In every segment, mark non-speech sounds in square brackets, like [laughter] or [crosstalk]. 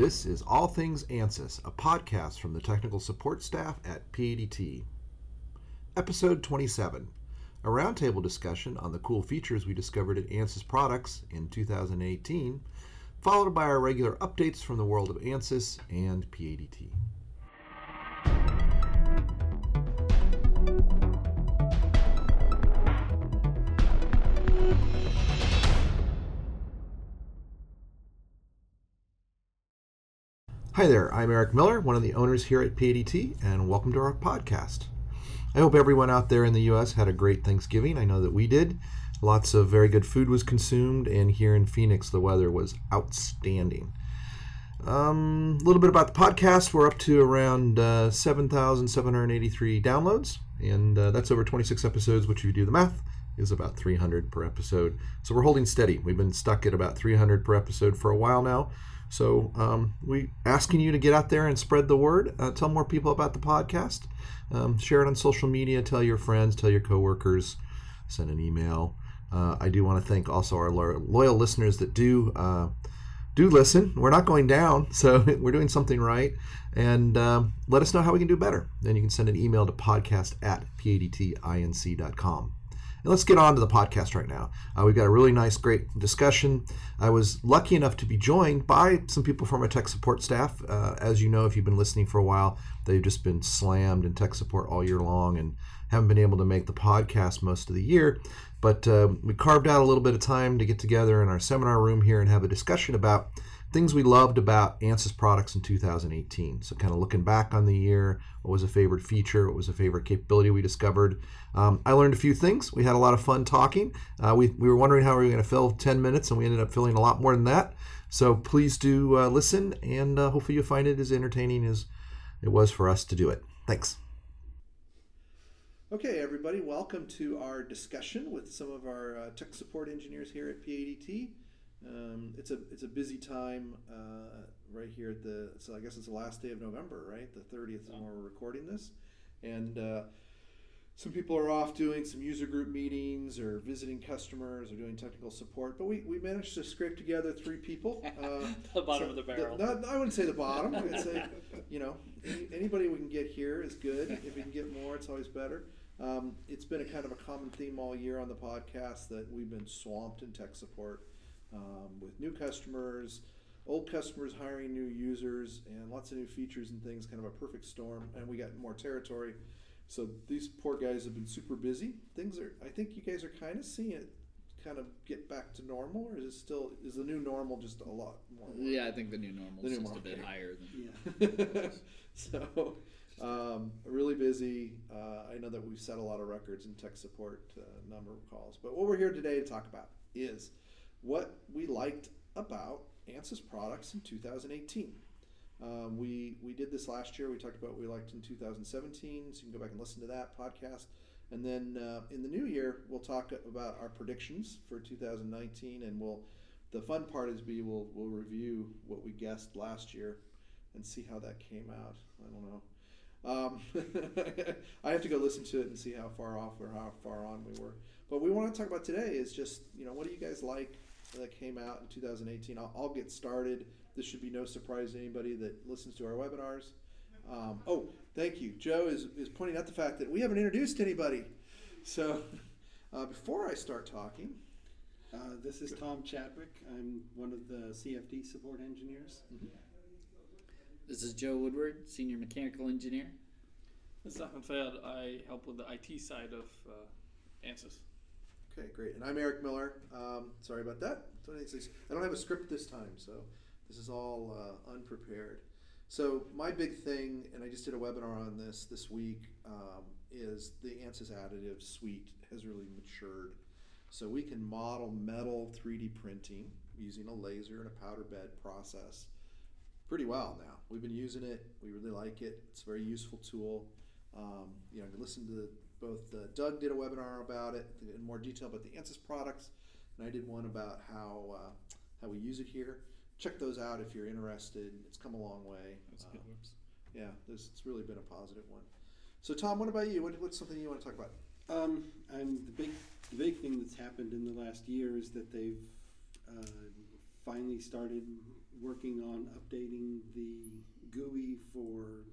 This is All Things ANSYS, a podcast from the technical support staff at PADT. Episode 27, a roundtable discussion on the cool features we discovered at ANSYS products in 2018, followed by our regular updates from the world of ANSYS and PADT. Hi there, I'm Eric Miller, one of the owners here at PADT, and welcome to our podcast. I hope everyone out there in the U.S. had a great Thanksgiving. I know that we did. Lots of very good food was consumed, and here in Phoenix, the weather was outstanding. Um, a little bit about the podcast. We're up to around uh, 7,783 downloads, and uh, that's over 26 episodes, which, if you do the math, is about 300 per episode. So we're holding steady. We've been stuck at about 300 per episode for a while now. So um, we asking you to get out there and spread the word. Uh, tell more people about the podcast. Um, share it on social media. Tell your friends. Tell your coworkers. Send an email. Uh, I do want to thank also our loyal listeners that do uh, do listen. We're not going down, [laughs] so [laughs] we're doing something right. And um, let us know how we can do better. Then you can send an email to podcast at padtinc.com. And let's get on to the podcast right now. Uh, we've got a really nice, great discussion. I was lucky enough to be joined by some people from our tech support staff. Uh, as you know, if you've been listening for a while, they've just been slammed in tech support all year long and haven't been able to make the podcast most of the year. But uh, we carved out a little bit of time to get together in our seminar room here and have a discussion about things we loved about ANSYS products in 2018. So, kind of looking back on the year, what was a favorite feature, what was a favorite capability we discovered. Um, I learned a few things. We had a lot of fun talking. Uh, we, we were wondering how we were going to fill 10 minutes, and we ended up filling a lot more than that. So, please do uh, listen, and uh, hopefully, you'll find it as entertaining as it was for us to do it. Thanks. Okay, everybody, welcome to our discussion with some of our uh, tech support engineers here at PADT. Um, it's a it's a busy time uh, right here at the so I guess it's the last day of November, right? The thirtieth is when we're recording this, and uh, some people are off doing some user group meetings or visiting customers or doing technical support. But we, we managed to scrape together three people. [laughs] Uh, the bottom so of the barrel. The, not, I wouldn't say the bottom. I'd say [laughs] you know any, anybody we can get here is good. If we can get more, it's always better. Um, it's been a kind of a common theme all year on the podcast that we've been swamped in tech support um, with new customers, old customers hiring new users, and lots of new features and things. Kind of a perfect storm. And we got more territory. So these poor guys have been super busy. Things are. I think you guys are kind of seeing it kind of get back to normal, or is it still is the new normal just a lot more? Work? Yeah, I think the new normal is just a bit higher than. Yeah. [laughs] so um, really busy. Uh, I know that we've set a lot of records in tech support uh, number of calls. But what we're here today to talk about is what we liked about ANSYS products in 2018. Um, we we did this last year. We talked about what we liked in 2017, so you can go back and listen to that podcast. And then uh, in the new year, we'll talk about our predictions for 2019, and we'll the fun part is we will we'll review what we guessed last year and see how that came out. I don't know. Um, [laughs] I have to go listen to it and see how far off or how far on we were. But we want to talk about today is just you know what do you guys like that came out in 2018? I'll, I'll get started. This should be no surprise to anybody that listens to our webinars. Um, oh, thank you. Joe is, is pointing out the fact that we haven't introduced anybody. So [laughs] uh, before I start talking, uh, this is Tom Chadwick. I'm one of the CFD support engineers. Mm-hmm. This is Joe Woodward, Senior Mechanical Engineer. This is Ahmed Fayad. I help with the IT side of uh, ANSYS. Okay, great. And I'm Eric Miller. Um, sorry about that. I don't have a script this time, so this is all uh, unprepared. So my big thing, and I just did a webinar on this this week, um, is the ANSYS additive suite has really matured. So we can model metal 3D printing using a laser and a powder bed process pretty well now. We've been using it. We really like it. It's a very useful tool. Um, you know, listen to both uh, Doug did a webinar about it in more detail about the ANSYS products, and I did one about how uh, how we use it here. Check those out if you're interested. It's come a long way. Uh, yeah, this, it's really been a positive one. So, Tom, what about you? What, what's something you want to talk about? Um, and the big, the big thing that's happened in the last year is that they've uh, finally started working on updating the GUI for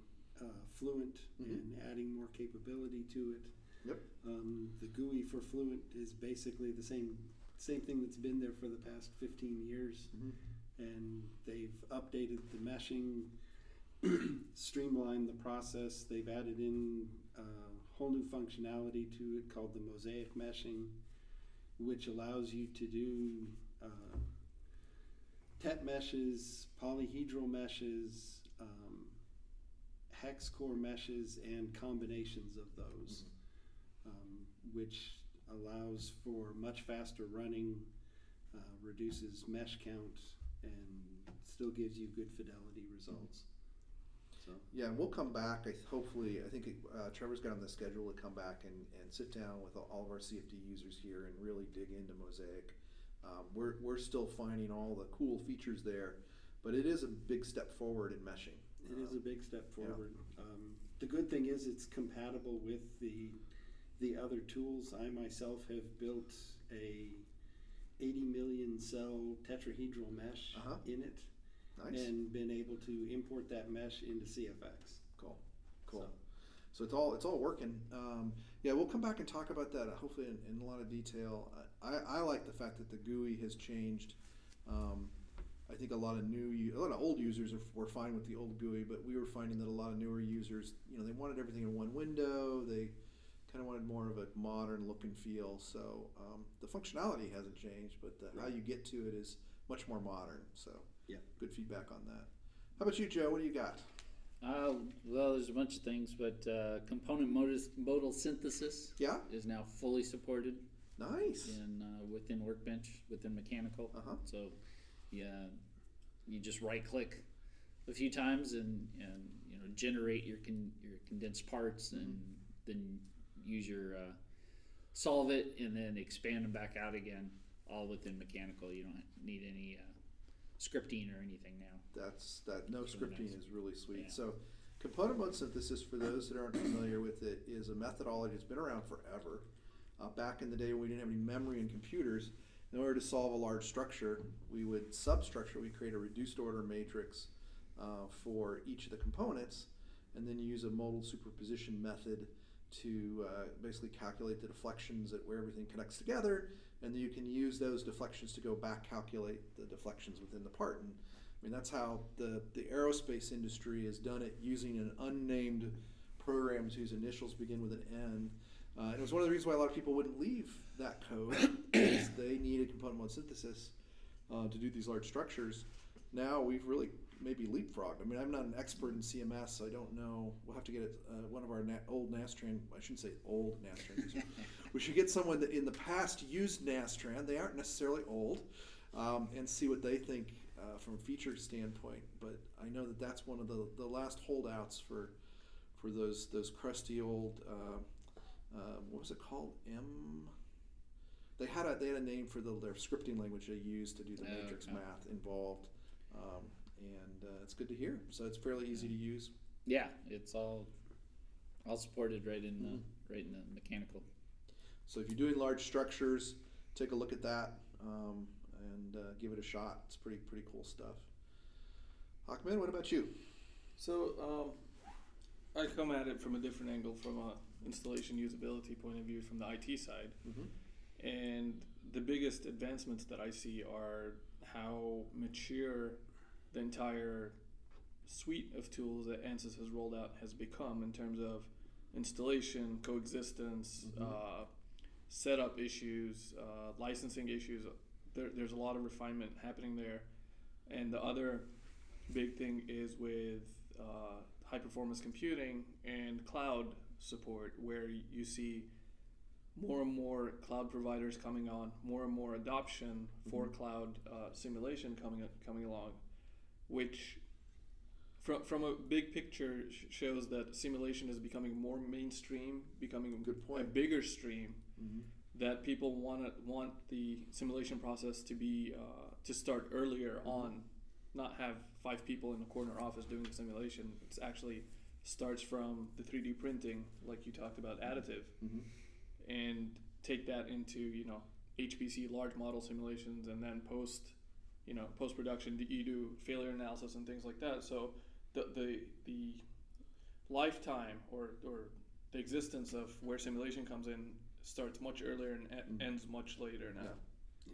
uh, Fluent Mhm. and adding more capability to it. Yep. Um, the GUI for Fluent is basically the same same thing that's been there for the past 15 years, Mhm. and they've updated the meshing, [clears throat] streamlined the process. They've added in uh, whole new functionality to it called the mosaic meshing, which allows you to do uh, tet meshes, polyhedral meshes, um, hex core meshes, and combinations of those, um, which allows for much faster running, uh, reduces mesh count, and still gives you good fidelity results. So. Yeah, and we'll come back. I, hopefully, I think uh, Trevor's got on the schedule to come back and, and sit down with all of our CFD users here and really dig into Mosaic. Um, we're, we're still finding all the cool features there, but it is a big step forward in meshing. It is a big step yeah. forward. Um, the good thing is it's compatible with the the other tools. I myself have built a 80 million cell tetrahedral mesh Uh-huh. in it Nice. and been able to import that mesh into CFX. cool. Cool. So, So it's all it's all working. Um, yeah, we'll come back and talk about that. Hopefully, in, in a lot of detail. I, I like the fact that the GUI has changed. Um, I think a lot of new, u- a lot of old users are, were fine with the old GUI, but we were finding that a lot of newer users, you know, they wanted everything in one window. They kind of wanted more of a modern look and feel. So um, the functionality hasn't changed, but the, how you get to it is much more modern. So Yeah. good feedback on that. How about you, Joe? What do you got? Uh, well, there's a bunch of things, but uh, component modus, modal synthesis Yeah, is now fully supported nice. in uh, within Workbench within Mechanical. Uh huh. So, yeah, you just right click a few times and, and you know generate your con- your condensed parts and then use your uh, solve it and then expand them back out again, all within Mechanical. You don't need any uh, scripting or anything now. That's that. No scripting is really sweet. Yeah. So, component mode synthesis, for those that aren't familiar with it, is a methodology that's been around forever. Uh, back in the day, when we didn't have any memory in computers. In order to solve a large structure, we would substructure. We create a reduced order matrix uh, for each of the components, and then use a modal superposition method to uh, basically calculate the deflections at where everything connects together, and then you can use those deflections to go back calculate the deflections within the part. And I mean, that's how the, the aerospace industry has done it using an unnamed programs whose initials begin with an N. Uh, and it was one of the reasons why a lot of people wouldn't leave that code because [coughs] they needed component mode synthesis uh, to do these large structures. Now we've really maybe leapfrogged. I mean, I'm not an expert in CMS, so I don't know. We'll have to get it, uh, one of our na- old Nastran. I shouldn't say old Nastran. [laughs] we should get someone that in the past used Nastran. They aren't necessarily old, um, and see what they think uh, from a feature standpoint. But I know that that's one of the, the last holdouts for for those those crusty old. Uh, what was it called? M. They had a they had a name for the, their scripting language they used to do the Oh, matrix okay. math involved, um, and uh, it's good to hear. So it's fairly easy to use. Yeah, it's all all supported right in the Mhm. right in the mechanical. So if you're doing large structures, take a look at that um, and uh, give it a shot. It's pretty pretty cool stuff. Ahmed, what about you? So um, I come at it from a different angle, from a installation usability point of view, from the IT side. Mm-hmm. And the biggest advancements that I see are how mature the entire suite of tools that ANSYS has rolled out has become in terms of installation, coexistence, Mhm. uh, setup issues, uh, licensing issues. There, there's a lot of refinement happening there. And the other big thing is with uh, high performance computing and cloud support, where you see more and more cloud providers coming on, more and more adoption for Mhm. cloud uh, simulation coming coming along, which from from a big picture sh- shows that simulation is becoming more mainstream, becoming Good a bigger stream Mm-hmm. that people want to want the simulation process to be uh, to start earlier on, not have five people in a corner office doing the simulation. It's actually starts from the 3D printing, like you talked about, additive, Mm-hmm. and take that into you know HPC large model simulations, and then post you know post production you do failure analysis and things like that. So the the the lifetime or or the existence of where simulation comes in starts much earlier and e- Mhm. ends much later now, Yeah. Yeah.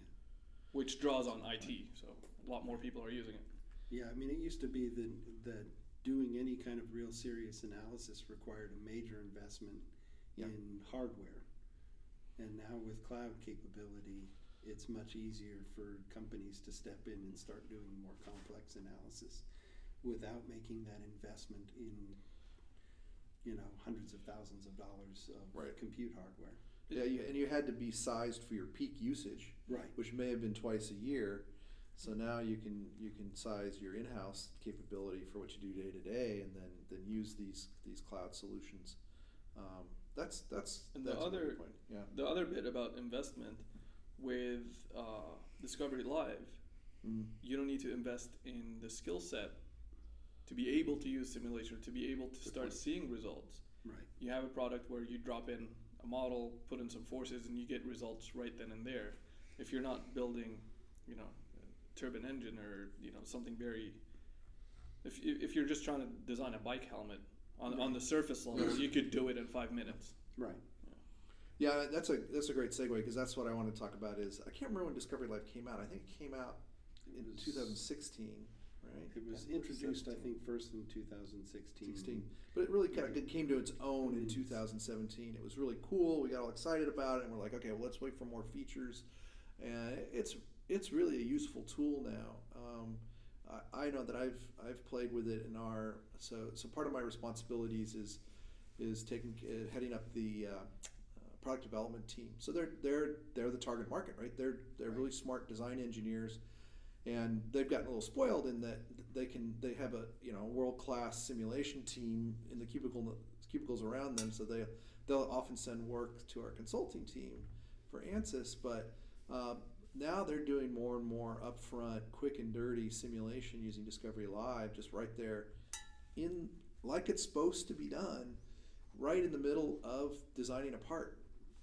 which draws on IT. So a lot more people are using it. Yeah, I mean, it used to be that that doing any kind of real serious analysis required a major investment Yeah. in hardware, and now with cloud capability, it's much easier for companies to step in and start doing more complex analysis without making that investment in you know hundreds of thousands of dollars of Right. compute hardware. Yeah, you, and you had to be sized for your peak usage, Right. which may have been twice a year. So now you can you can size your in-house capability for what you do day to day, and then then use these these cloud solutions. Um, that's that's And the that's a very other- point. Yeah. The other bit about investment with uh, Discovery Live, Mm. you don't need to invest in the skill set to be able to use simulation, to be able to start point. seeing results. Right. You have a product where you drop in a model, put in some forces, and you get results right then and there. If you're not building, you know, a turbine engine or you know something very, if if you're just trying to design a bike helmet on on the surface level, you could do it in five minutes. Right. Yeah, that's a that's a great segue because that's what I want to talk about. Is I can't remember when Discovery Live came out. I think it came out It in was- 2016, right? It was Yeah, introduced, I think, first in 2016. 16. But it really kind of Right. came to its own in Mm. 2017. It was really cool. We got all excited about it, and we're like, okay, well, let's wait for more features. And it's it's really a useful tool now. Um, I, I know that I've I've played with it in our so so part of my responsibilities is is taking uh, heading up the uh, uh, product development team. So they're they're they're the target market, right? They're they're Right. really smart design engineers and they've gotten a little spoiled in that they can they have a you know world class simulation team in the cubicle cubicles around them, so they they'll often send work to our consulting team for ANSYS, but uh, now they're doing more and more upfront, quick and dirty simulation using Discovery Live, just right there in like it's supposed to be done, right in the middle of designing a part.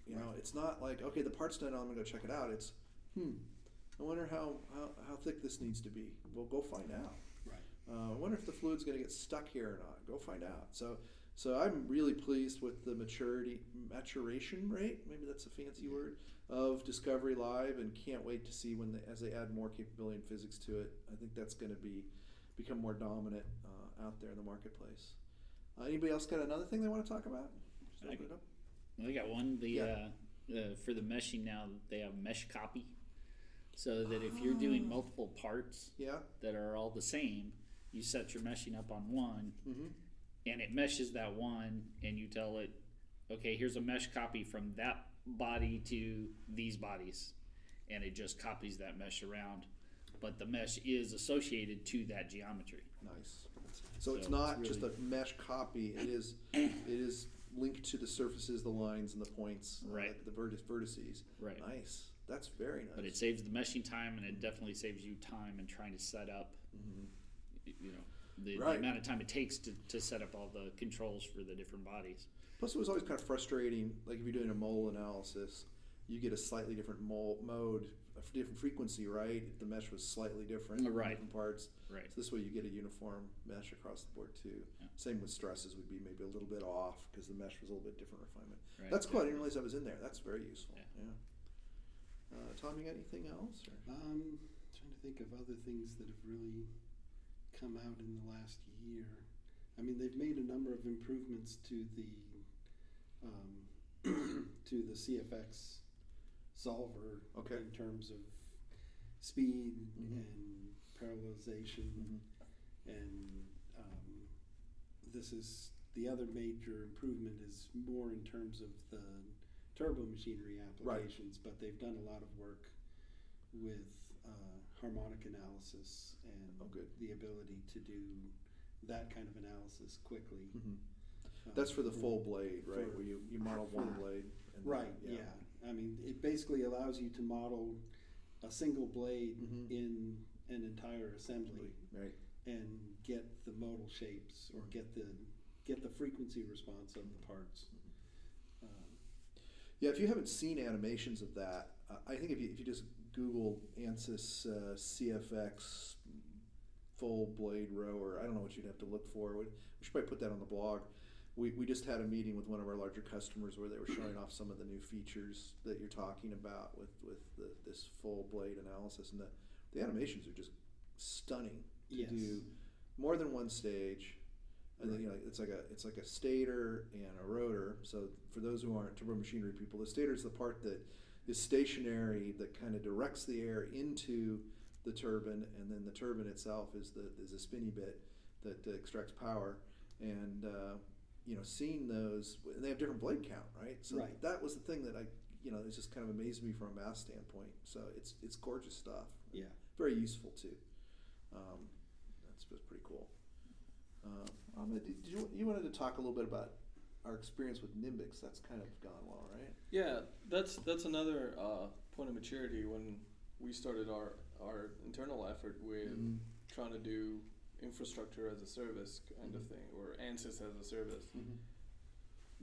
You know, it's not like okay, the part's done. I'm gonna go check it out. It's hmm. I wonder how, how, how thick this needs to be. Well, go find out. Right. Uh, I wonder if the fluid's to get stuck here or not. Go find out. So, so I'm really pleased with the maturity, maturation rate. Maybe that's a fancy word of Discovery Live, and can't wait to see when they, as they add more capability and physics to it. I think that's going to be become more dominant uh, out there in the marketplace. Uh, anybody else got another thing they want to talk about? I- it up. Well, they got one. The Yeah. uh, uh, for the meshing now, they have mesh copy, so that if you're doing multiple parts Yeah. that are all the same, you set your meshing up on one, Mm-hmm. And it meshes that one, and you tell it, okay, here's a mesh copy from that body to these bodies, and it just copies that mesh around, but the mesh is associated to that geometry. Nice. So it's So not it's just a mesh copy. It is it is linked to the surfaces, the lines, and the points. uh, Right. the vertices. vertices. Right. Nice. That's very nice. But it saves the meshing time, and it definitely saves you time in trying to set up. y- You know, the, the amount of time it takes to, to set up all the controls for the different bodies. Plus, it was always kind of frustrating. Like if you're doing a modal analysis, you get a slightly different mole mode, a f- different frequency, right? If the mesh was slightly different, in Right. different parts. Right. So this way, you get a uniform mesh across the board too. Yeah. Same with stresses would be maybe a little bit off because the mesh was a little bit different refinement. Right. That's cool. I didn't realize that was in there. That's very useful. Yeah. Yeah. Uh, Tom, you got anything else? Or? Um, trying to think of other things that have really come out in the last year. I mean, they've made a number of improvements to the um, [clears throat] to the CFX solver Okay. in terms of speed Mhm. and parallelization, Mm-hmm. and um, this is the other major improvement is more in terms of the turbo machinery applications, but they've done a lot of work with uh, harmonic analysis and Oh, good. the ability to do that kind of analysis quickly. Mhm. Um, That's for the full blade, right? for- Where you, you model one blade. And then- Right, yeah. I mean, it basically allows you to model a single blade Mhm. in an entire assembly Right. and get the modal shapes or get the get the frequency response of the parts. Um, Yeah, if you haven't seen animations of that, uh, I think if you, if you just Google ANSYS uh, CFX full blade rower. I don't know what you'd have to look for. We, we should probably put that on the blog. We, we just had a meeting with one of our larger customers where they were showing off some of the new features that you're talking about with, with the, this full blade analysis. And the, the animations are just stunning to Yes. do more than one stage. And then you know it's like a it's like a stator and a rotor. So for those who aren't turbo machinery people, the stator is the part that is stationary that kind of directs the air into the turbine, and then the turbine itself is the is a spinny bit that uh, extracts power. And uh, you know, seeing those, and they have different blade count, right? So Right. that was the thing that I, you know, it just kind of amazed me from a math standpoint. So it's it's gorgeous stuff. Yeah. Very useful too. Um, that's, that's pretty cool. Um, did you you wanted to talk a little bit about our experience with Nimbix? That's kind of gone well, right? Yeah, that's that's another uh, point of maturity when we started our our internal effort with Mhm. trying to do infrastructure as a service kind of thing or ANSYS as a service.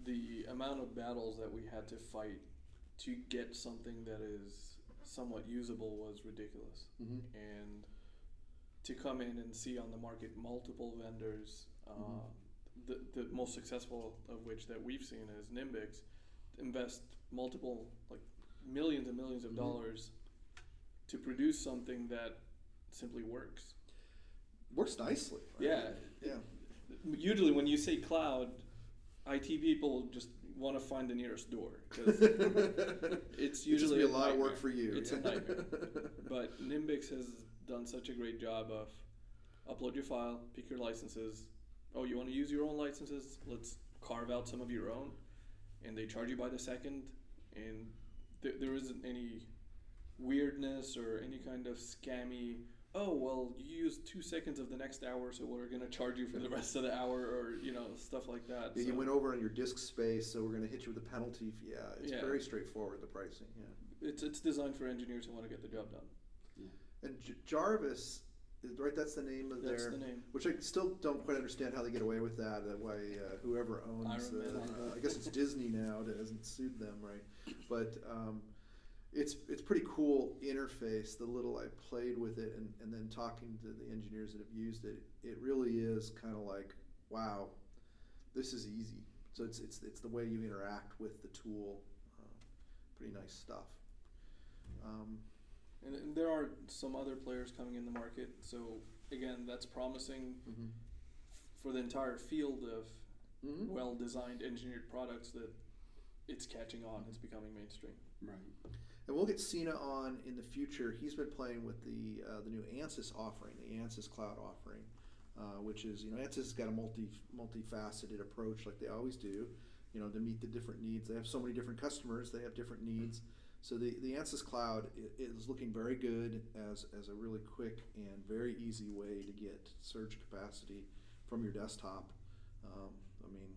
The amount of battles that we had to fight to get something that is somewhat usable was ridiculous. Mm-hmm. and to come in and see on the market multiple vendors, uh. The, the most successful of which that we've seen is Nimbix, invest multiple like millions and millions of Mhm. dollars to produce something that simply works. Works nicely. right? Yeah. Yeah. Usually, when you say cloud, IT people just want to find the nearest door because [laughs] it's usually be a lot of work for you. It's a nightmare. [laughs] But Nimbix has done such a great job of upload your file, pick your licenses. Oh, you want to use your own licenses? Let's carve out some of your own, and they charge you by the second. And th- there isn't any weirdness or any kind of scammy. Oh well, you used two seconds of the next hour, so we're gonna charge you for the rest of the hour, or you know stuff like that. Yeah, you went over on your disk space, so we're going to hit you with a penalty. Yeah, it's Yeah. very straightforward the pricing. Yeah. it's it's designed for engineers who want to get the job done. Yeah. And J- JARVICE, is- right? That's the name of That's their. the name. Which I still don't quite understand how they get away with that. uh, Why uh, whoever owns the, Man. uh, I guess it's Disney now that hasn't sued them, right? But um, it's it's pretty cool interface. The little I played with it, and, and then talking to the engineers that have used it, it really is kind of like, wow, this is easy. So it's it's it's the way you interact with the tool. Uh, pretty nice stuff. Um, And, and there are some other players coming in the market. So again, that's promising mhm. for the entire field of Mhm. well-designed, engineered products that it's catching on. It's becoming mainstream. Right. And we'll get Cena on in the future. He's been playing with the uh, the new Ansys offering, the Ansys Cloud offering, uh, which is you know Ansys has got a multi multifaceted approach like they always do, you know, to meet the different needs. They have so many different customers. They have different needs. So the, the Ansys Cloud is looking very good as, as a really quick and very easy way to get surge capacity from your desktop. Um, I mean,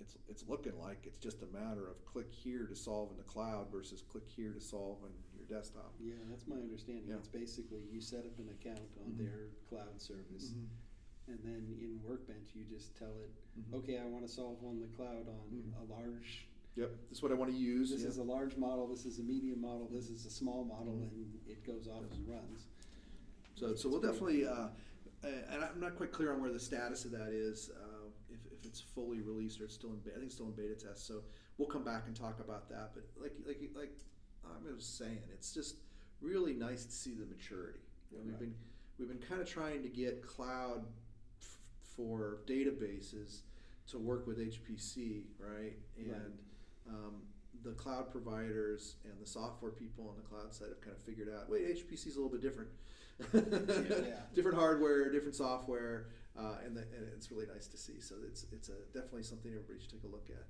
it's it's looking like it's just a matter of click here to solve in the cloud versus click here to solve on your desktop. Yeah, that's my understanding. Yeah. It's basically you set up an account on Mhm. their cloud service, and then in Workbench you just tell it, Mhm. okay, I want to solve on the cloud on Mhm. a large. Yep, that's what I want to use. This yeah. is a large model. This is a medium model. This is a small model, and it goes off and runs. So, so we'll definitely, uh, and I'm not quite clear on where the status of that is, uh, if, if it's fully released or it's still in, be- I think it's still in beta test. So we'll come back and talk about that. But like, like, like I was saying, it's just really nice to see the maturity. You know, we've Right. been, we've been kind of trying to get cloud f- for databases to work with HPC, right? And Right. Um, the cloud providers and the software people on the cloud side have kind of figured out, wait, HPC is a little bit different. Yeah. [laughs] different hardware, different software, uh, and, the, and it's really nice to see. So it's it's a, definitely something everybody should take a look at.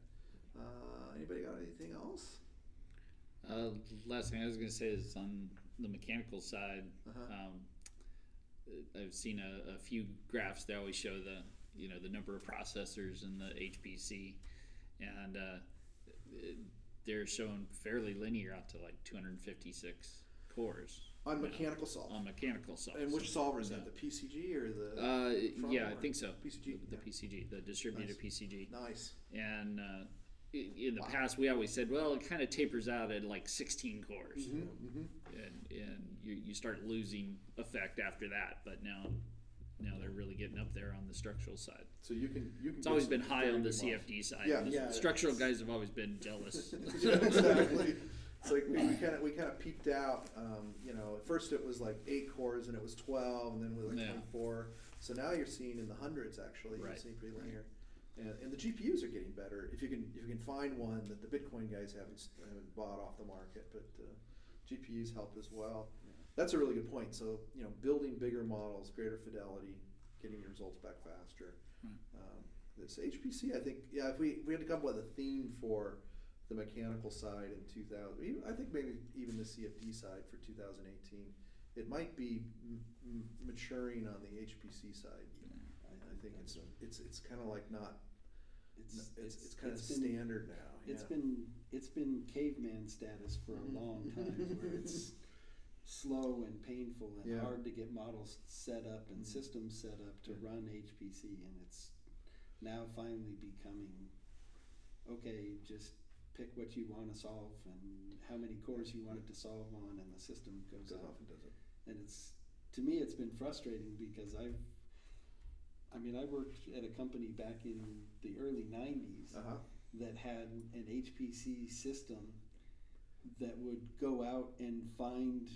Uh, anybody got anything else? Uh, last thing I was going to say is on the mechanical side. Uh-huh. Um, I've seen a, a few graphs that always show the you know the number of processors in the HPC, and uh, it- they're shown fairly linear out to like 256 cores On mechanical solve. on mechanical solves. and which solver is that? The PCG or the? Uh, yeah, I think so. PCG, The, the yeah. PCG, the distributed Nice. PCG, nice. and uh, in, the past we always said, well, it kind of tapers out at like 16 cores, Mm-hmm. and and you, you start losing effect after that. But now, now they're really getting up there on the structural side. So you can you can. It's always been high on the CFD side. Yeah. the Yeah. structural guys have always been jealous. [laughs] [laughs] yeah, exactly. It's like we kind of we kind of peaked out. Um, you know, at first it was like eight cores, and it was twelve, and then it was like Yeah. twenty-four. So now you're seeing in the hundreds actually. Right. You're seeing pretty Right. linear, and, and the GPUs are getting better. If you can if you can find one that the Bitcoin guys haven't haven't bought off the market, but uh, GPUs help as well. That's a really good point. So you know, building bigger models, greater fidelity, getting your results back faster. Hmm. Um, this HPC, I think, yeah. If we if we had to come up with a theme for the mechanical side in 2000, even, I think maybe even the CFD side for 2018, it might be m- m- maturing on the HPC side. I, I think it's it's it's kind of like not. It's it's, it's kind of been- standard now. It's yeah. been it's been caveman status for a long time, where it's [laughs] slow and painful and Yeah. hard to get models set up and Mhm. systems set up to run HPC, and it's now finally becoming okay. Just pick what you want to solve and how many cores you want it to solve on, and the system goes Goes off. and does it. and it's to me it's been frustrating because I've I mean I worked at a company back in the early 90s Uh huh. that had an HPC system that would go out and find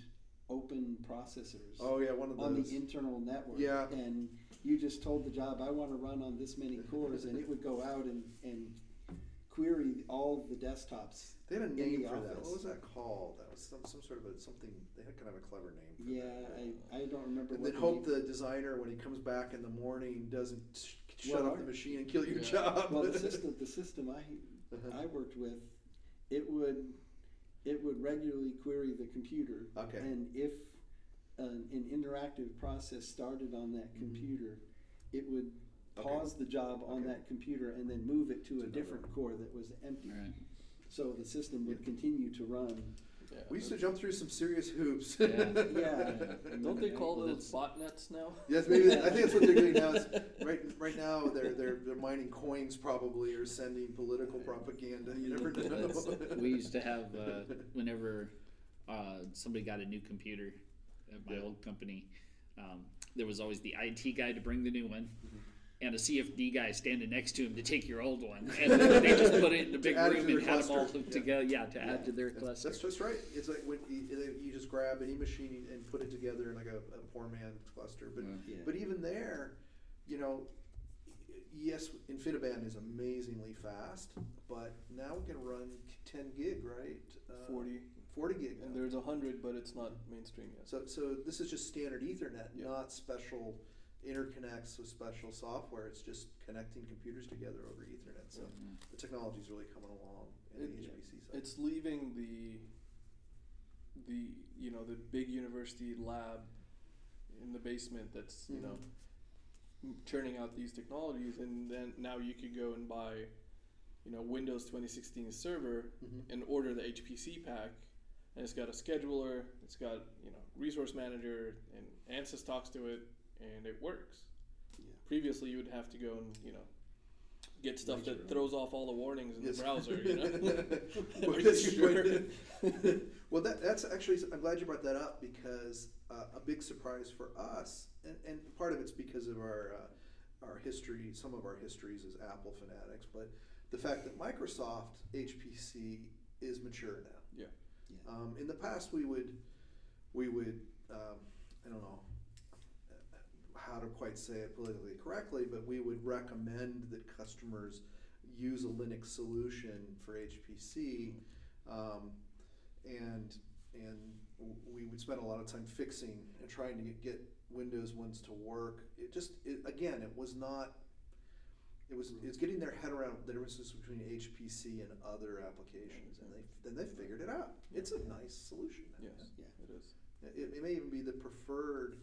open processors Oh yeah, one of those on the internal network Yeah. and you just told the job I want to run on this many cores and it would go out and, and query all the desktops they had a name for that. What was that called? That was some some sort of a something. They had kind of a clever name. For yeah that. I, I don't remember And then the hope name- the designer, when he comes back in the morning, doesn't sh- shut Well, off the machine and kill your Yeah. job. well the [laughs] system the system I Uh-huh. I worked with, it would it would regularly query the computer. Okay. And if an, an interactive process started on that Mhm. computer, it would Okay. pause the job on Okay. that computer and then move it to To a another different one. core that was empty. Right. So the system would Yeah. continue to run. Yeah, we used to jump through some serious hoops. Yeah. Yeah. [laughs] Don't they call those botnets now? yes, maybe I think that's what they're doing now. Is [laughs] right, right now they're they're they're mining coins probably or sending political propaganda. You never [laughs] know. We used to have uh, whenever uh, somebody got a new computer at my Yeah. old company, um, there was always the IT guy to bring the new one. Mm-hmm. And a CFD guy standing next to him to take your old one, and then they just put it in the big add it room to and their had them all cluster. hooked Yeah. together. Yeah, to add to their That's, cluster. that's just right. It's like when you, you just grab any machine and put it together in like a, a poor man's cluster. But Yeah. Yeah. but even there, you know, yes, InfiniBand is amazingly fast, but now we can run 10 gig, right? Uh, 40. 40 gig. And now. there's a hundred, but it's not mainstream yet. So, so this is just standard Ethernet, Yeah. not special interconnects with special software. It's just connecting computers together over Ethernet. So Yeah. the technology's really coming along in It- the HPC side. It's leaving the the you know the big university lab in the basement that's you know churning out these technologies, and then now you could go and buy you know Windows 2016 server Mhm. and order the HPC pack, and it's got a scheduler, it's got you know resource manager, and Ansys talks to it, and it works. Yeah. Previously, you would have to go and you know get stuff Write that own. throws off all the warnings in Yes. the browser. You know, [laughs] well, you that's sure? [laughs] well, that, that's actually, I'm glad you brought that up because uh, a big surprise for us, and, and part of it's because of our, uh, our history, some of our histories as Apple fanatics, but the fact that Microsoft HPC is mature now. Yeah. Yeah. Um, in the past, we would, we would, um, I don't know how to quite say it politically correctly, but we would recommend that customers use a Linux solution for HPC, um, and and we would spend a lot of time fixing and trying to get, Windows ones to work. It just it, again, it was not. It was it's getting their head around the differences between HPC and other applications, and they then they figured it out. It's a nice solution. Yes, Yeah. it is. It, it may even be the preferred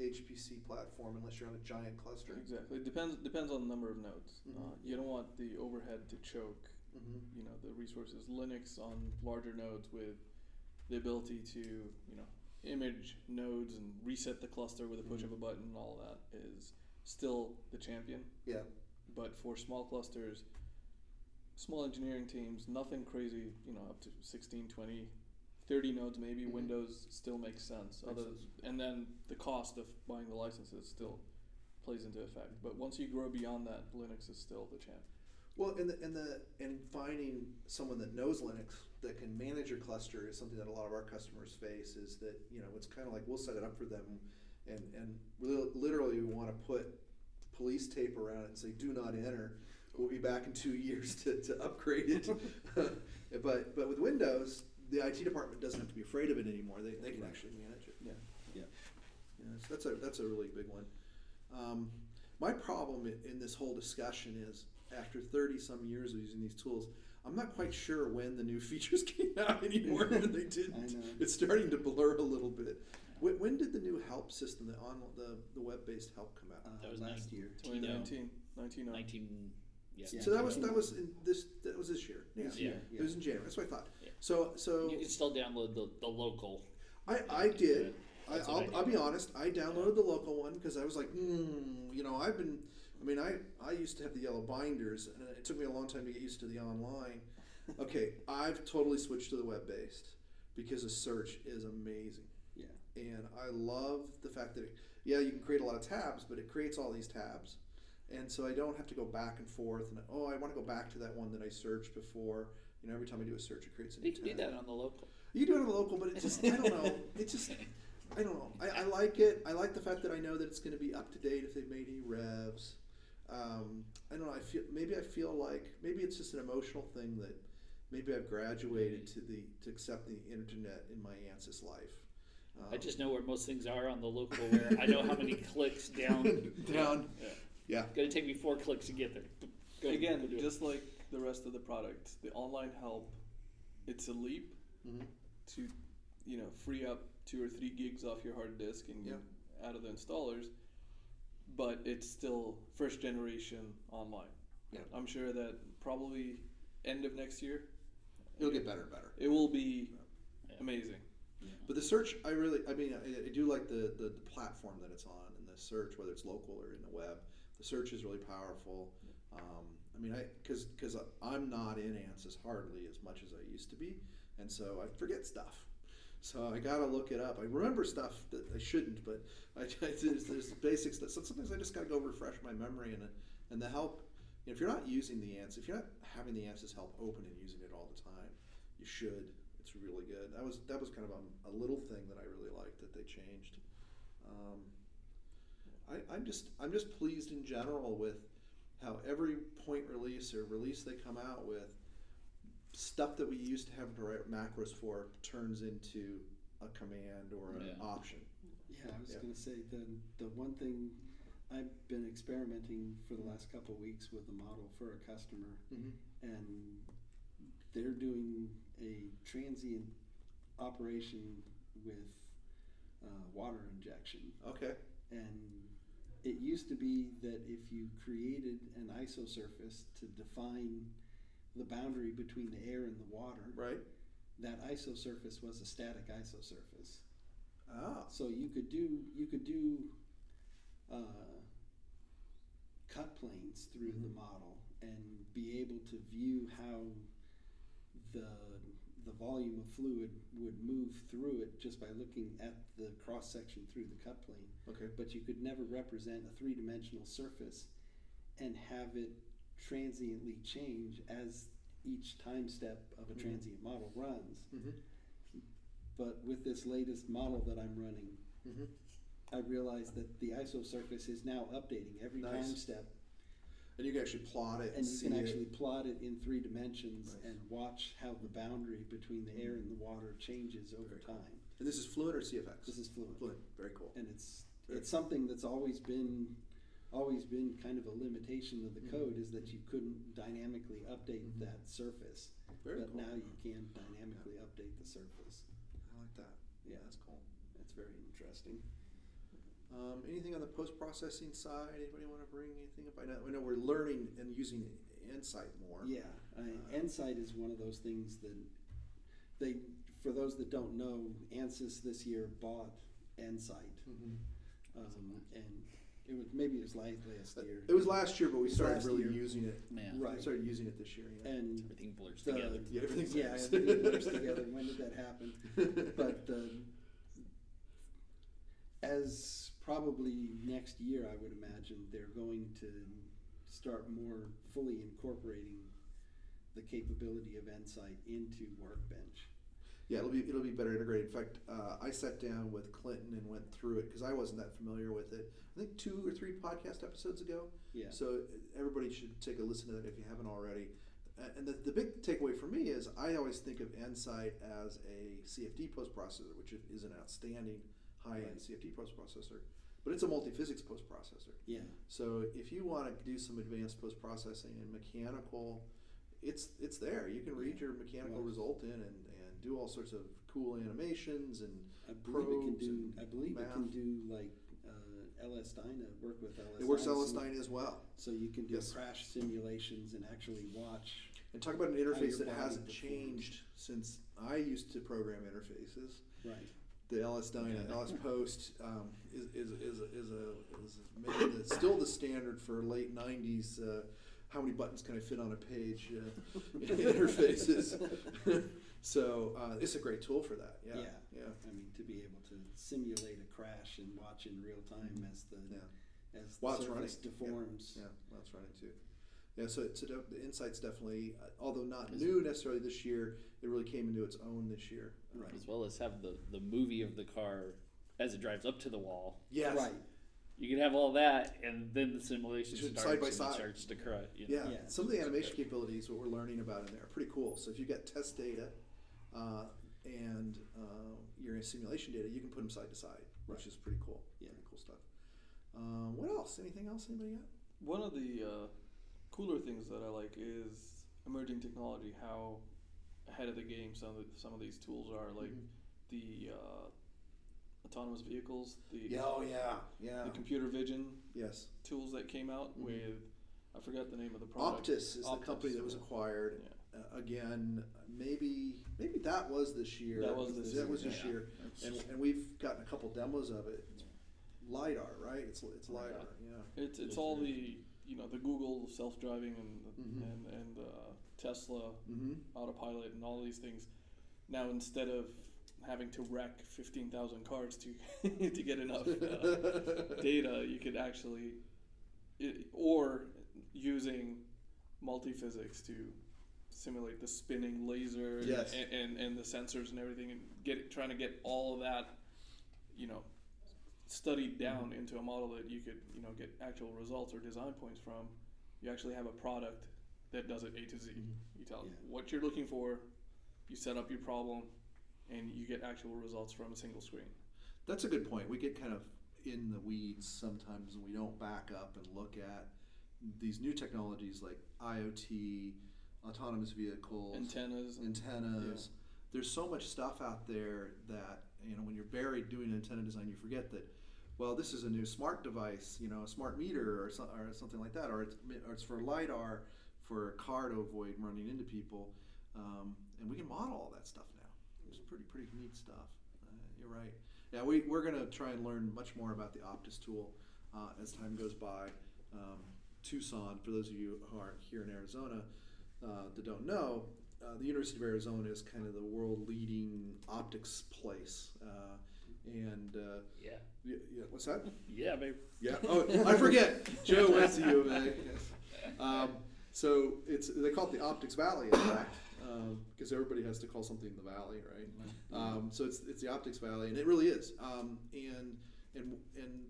HPC platform unless you're on a giant cluster. Exactly. It depends depends on the number of nodes. Mhm. Uh, you don't want the overhead to choke. Mm-hmm. You know the resources. Linux on larger nodes with the ability to you know image nodes and reset the cluster with a push Mhm. of a button and all that is still the champion. Yeah. But for small clusters, small engineering teams, nothing crazy, you know, up to 16, 20, 30 nodes maybe. Mhm. Windows still makes sense. Makes Other, sense. And then the cost of buying the licenses still plays into effect. But once you grow beyond that, Linux is still the champ. Well, and the, and the and finding someone that knows Linux that can manage your cluster is something that a lot of our customers face. Is that you know it's kind of like we'll set it up for them, and and li- literally we want to put police tape around it and say do not enter. We'll be back in two [laughs] years to, to upgrade it. [laughs] but but with Windows, the IT department doesn't have to be afraid of it anymore. They, they can actually manage it. Yeah. Yeah. Yeah, so that's a that's a really big one. Um, my problem in, in this whole discussion is after thirty some years of using these tools, I'm not quite sure when the new [laughs] features came out anymore. and they [laughs] didn't. Know. It's starting to blur a little bit. When, when did the new help system, the on the, the web based help come out? Uh, That was last nine- year. 2019, 19, 19, yeah. Yeah. so that was that was in this that was this year. Yeah, This Yeah. year, it was in January. That's what I thought. So so You can still download the, the local. I, I did. I, I'll, I I'll be honest. I downloaded the local one because I was like, hmm, you know, I've been. I mean, I I used to have the yellow binders, and it took me a long time to get used to the online. [laughs] Okay, I've totally switched to the web based because the search is amazing, Yeah. and I love the fact that it, yeah, you can create a lot of tabs, but it creates all these tabs, and so I don't have to go back and forth. And oh, I want to go back to that one that I searched before. You know, every time I do a search, it creates a new You can do tab. that on the local. You do it on the local, but it just I don't know. [laughs] It just I don't know. I, I like it. I like the fact that I know that it's going to be up to date if they've made any revs. Um, I don't know. I feel maybe I feel like maybe it's just an emotional thing that maybe I've graduated to the to accept the internet in my aunt's life. Um, I just know where most things are on the local. Where I know how many [laughs] clicks down. down. Yeah. Yeah. Gonna take me four clicks to get there. Go, Again, go do it. just like the rest of the product, the online help, it's a leap Mhm. to, you know, free up two or three gigs off your hard disk and Yeah. out of the installers. But it's still first generation online. Yeah. I'm sure that probably end of next year, It'll get better and better. it will be Yeah. amazing. But the search, I really, I mean, I, I do like the, the, the platform that it's on and the search, whether it's local or in the web. The search is really powerful. Um, I mean, I because because I'm not in ANSYS hardly as much as I used to be, and so I forget stuff. So I gotta look it up. I remember stuff that I shouldn't, but I, [laughs] there's, there's basics that so sometimes I just gotta go refresh my memory and and the help. You know, if you're not using the ANSYS, if you're not having the ANSYS help open and using it all the time, you should. It's really good. That was that was kind of a, a little thing that I really liked that they changed. Um, I, I'm just I'm just pleased in general with how every point release or release they come out with stuff that we used to have to write macros for turns into a command or an Yeah. option. Yeah, I was Yeah. going to say the the one thing I've been experimenting for the last couple of weeks with a model for a customer, Mm-hmm. and they're doing a transient operation with uh, water injection. Okay. And it used to be that if you created an isosurface to define the boundary between the air and the water, Right. that isosurface was a static isosurface. Ah. So you could do you could do uh, cut planes through the Mhm. model and be able to view how the the volume of fluid would move through it just by looking at the cross section through the cut plane. Okay. But you could never represent a three dimensional surface and have it transiently change as each time step of a Mhm. transient model runs. Mm-hmm. But with this latest model that I'm running, Mm-hmm. I realized that the ISO surface is now updating every Nice. time step, And you can actually plot it and, and you can it. actually plot it in three dimensions and watch how the boundary between the air and the water changes over Very cool. time. And this is Fluent or CFX? This is fluid, Fluent. Very cool. and it's Very it's something that's always been always been kind of a limitation of the Mhm. code is that you couldn't dynamically update Mhm. that surface, Very but cool. now you can dynamically update the surface. I like that. Yeah. that's cool. That's very interesting. Um, anything on the post processing side? Anybody want to bring anything up? I know, I know we're learning and using EnSight more. Yeah, I Uh, Ensight is one of those things that they, for those that don't know, Ansys this year bought EnSight, Mm-hmm. um, and It was maybe it was last last year. It was last year, but we started last really year. using it. Yeah. Right. We started using it this year. Yeah. and Everything blurs the- together. Yeah, everything's yeah, everything [laughs] blurs together. When did that happen? But uh, as probably next year, I would imagine they're going to start more fully incorporating the capability of EnSight into Workbench. Yeah, it'll be it'll be better integrated. In fact, uh, I sat down with Clinton and went through it because I wasn't that familiar with it. I think two or three podcast episodes ago. Yeah. So everybody should take a listen to that if you haven't already. And the, the big takeaway for me is I always think of EnSight as a CFD post processor, which is an outstanding high end Right. CFD post processor, but it's a multi physics post processor. Yeah. So if you want to do some advanced post processing and mechanical, it's it's there. You can read your mechanical Well- result in and, and do all sorts of cool animations and I believe it can do. I believe it can do like uh, LS Dyna work with LS. it works LS Dyna as well. So you can do Yes. crash simulations and actually watch. And talk about an interface that hasn't changed since I used to program interfaces. Right. The LS Dyna. LS Post um, is, is, is, a, is, a, is maybe the, still the standard for late 90s. Uh, how many buttons can I fit on a page uh, [laughs] interfaces? [laughs] so uh, it's a great tool for that. Yeah. Yeah. Yeah. I mean, to be able to simulate a crash and watch in real time as the Mm-hmm. Yeah. as the While it's surface running. Yeah. deforms. Yeah, that's running too. Yeah, so, so de- the EnSight's definitely, uh, although not new necessarily this year, it really came into its own this year. Right. As well as have the, the movie of the car as it drives up to the wall. Yes. Right. You can have all that, and then the simulation starts side by and side. it starts to cry. You know? Yeah, Yeah. some of the animation capabilities, what we're learning about in there, are pretty cool. So if you got test data uh, and uh, your simulation data, you can put them side to side, which is pretty cool. Yeah. Pretty cool stuff. Um, what else? Anything else? Anybody got? One of the uh, cooler things that I like is emerging technology. How ahead of the game some of the, some of these tools are, like Mhm. the uh, autonomous vehicles, the Yeah, oh yeah, yeah. the computer vision yes. tools that came out Mhm. with I forgot the name of the product. OPTIS is the company that was acquired. Yeah. Uh, again, maybe maybe that was this year. That was this that year, was this yeah. year, and, and we've gotten a couple demos of it. It's lidar, right? It's it's lidar. Yeah. It's it's all the you know the Google self driving and Mhm. and and uh, Tesla Mm-hmm. autopilot and all these things. Now instead of having to wreck fifteen thousand cars to [laughs] to get enough uh, [laughs] data, you could actually, it, or using multi-physics to simulate the spinning laser and- Yes. and, and, and the sensors and everything and get trying to get all of that, you know, studied down into a model that you could, you know, get actual results or design points from. You actually have a product that does it A to Z. Mm-hmm. You tell Yeah. what you're looking for, you set up your problem, and you get actual results from a single screen. That's a good point. We get kind of in the weeds sometimes and we don't back up and look at these new technologies like IoT, autonomous vehicles, Antennas. Antennas. There's so much stuff out there that you know when you're buried doing antenna design, you forget that. Well, this is a new smart device, you know, a smart meter or, so, or something like that, or it's, or it's for lidar for a car to avoid running into people, um, and we can model all that stuff now. It's pretty pretty neat stuff. Uh, you're right. Yeah, we, we're going to try and learn much more about the OPTIS tool uh, as time goes by. Um, Tucson, for those of you who aren't here in Arizona uh, that don't know, uh, the University of Arizona is kind of the world leading optics place. And uh, Yeah. yeah, yeah, what's that? Yeah, babe. Yeah. Oh, I forget. [laughs] Joe went to U of A. Um, so it's they call it the Optics Valley, in fact, because everybody has to call something the Valley, right? Um, so it's it's the Optics Valley, and it really is. Um, and and and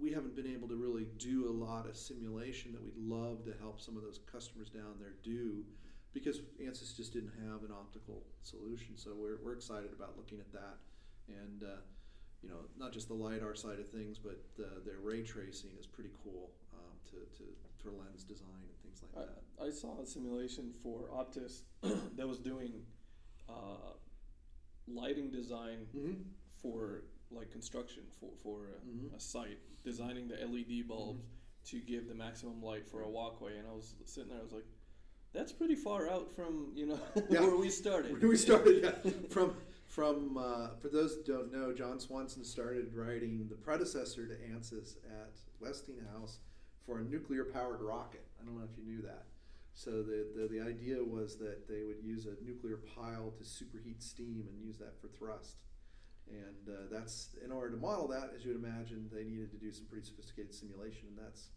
we haven't been able to really do a lot of simulation that we'd love to help some of those customers down there do, because ANSYS just didn't have an optical solution. So we're we're excited about looking at that, and. Uh, you know, not just the lidar side of things, but uh, their ray tracing is pretty cool um, to, to for lens design and things like that. I, I saw a simulation for OPTIS [clears throat] that was doing uh, lighting design Mm-hmm. for like construction for for a, Mhm. a site, designing the LED bulbs to give the maximum light for a walkway. And I was sitting there, I was like, "That's pretty far out from you know [laughs] Yeah. where we started." [laughs] Where we started, yeah, [laughs] from from uh, for those who don't know, John Swanson started writing the predecessor to ANSYS at Westinghouse for a nuclear powered rocket. I don't know if you knew that. So the, the the idea was that they would use a nuclear pile to superheat steam and use that for thrust. And uh, that's in order to model that, as you would imagine, they needed to do some pretty sophisticated simulation, and that's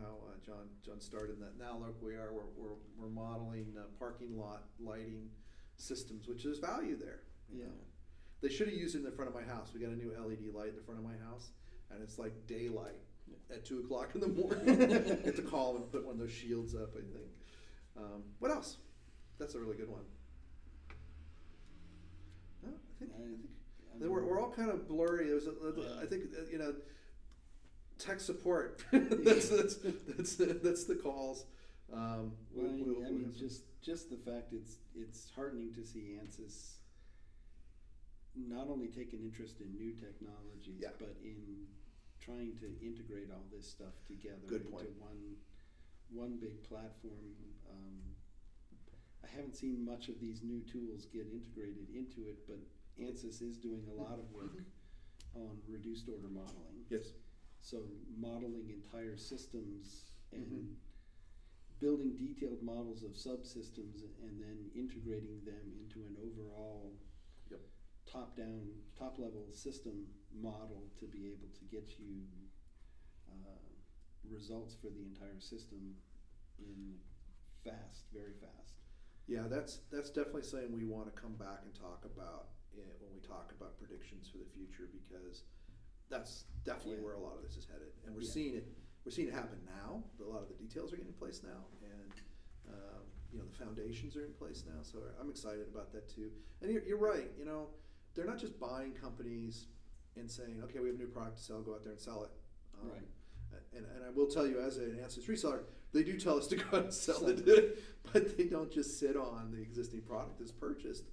how uh, John John started that. Now look, we are we're, we're, we're modeling uh, parking lot lighting systems, which is value there. Yeah. know. They should have used it in the front of my house. We got a new LED light in the front of my house, and it's like daylight at two o'clock in the morning. [laughs] Get to call and put one of those shields up. I think. Um, what else? That's a really good one. No, I think. I, I- think they were, we're all kind of blurry. There was, a, Yeah. I think, uh, you know, tech support. [laughs] that's, that's, that's, the, that's the calls. Um, Well, I, we'll- I mean, just just the fact it's it's heartening to see ANSYS not only take an interest in new technologies, Yeah. but in trying to integrate all this stuff together Good into point. one one big platform. Um, I haven't seen much of these new tools get integrated into it, but ANSYS is doing a lot of work on reduced order modeling. yes. So modeling entire systems and Mhm. building detailed models of subsystems and then integrating them into an overall. Top down, top level system model to be able to get you uh, results for the entire system in fast, very fast. Yeah, that's that's definitely something we want to come back and talk about eh, when we talk about predictions for the future because that's definitely Yeah. where a lot of this is headed, and we're Yeah. seeing it. We're seeing it happen now. A lot of the details are getting in place now, and um, you know the foundations are in place now. So I'm excited about that too. And you're, you're right. You know, they're not just buying companies and saying, "Okay, we have a new product to sell. Go out there and sell it." Um, Right. And, and I will tell you, as an Ansys reseller, they do tell us to go out and sell it, [laughs] but they don't just sit on the existing product that's purchased.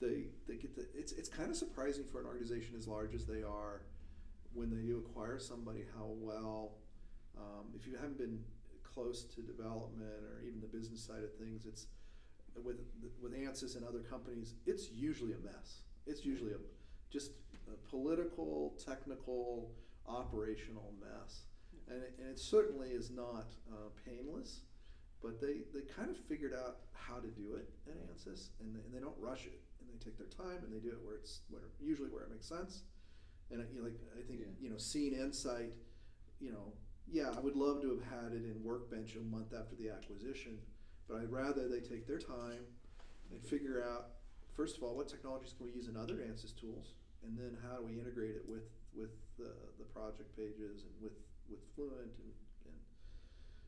They they get the. It's it's kind of surprising for an organization as large as they are, when they do acquire somebody, how well. Um, if you haven't been close to development or even the business side of things, it's with with Ansys and other companies, it's usually a mess. It's usually a just a political, technical, operational mess, and it, and it certainly is not uh, painless. But they, they kind of figured out how to do it at Ansys, and they, and they don't rush it, and they take their time, and they do it where it's where usually where it makes sense. And I, you know, like I think Yeah. you know, seeing EnSight, you know, yeah, I would love to have had it in Workbench a month after the acquisition, but I'd rather they take their time and figure out first of all what technologies can we use in other ANSYS tools, and then how do we integrate it with with the, the project pages and with with Fluent and, and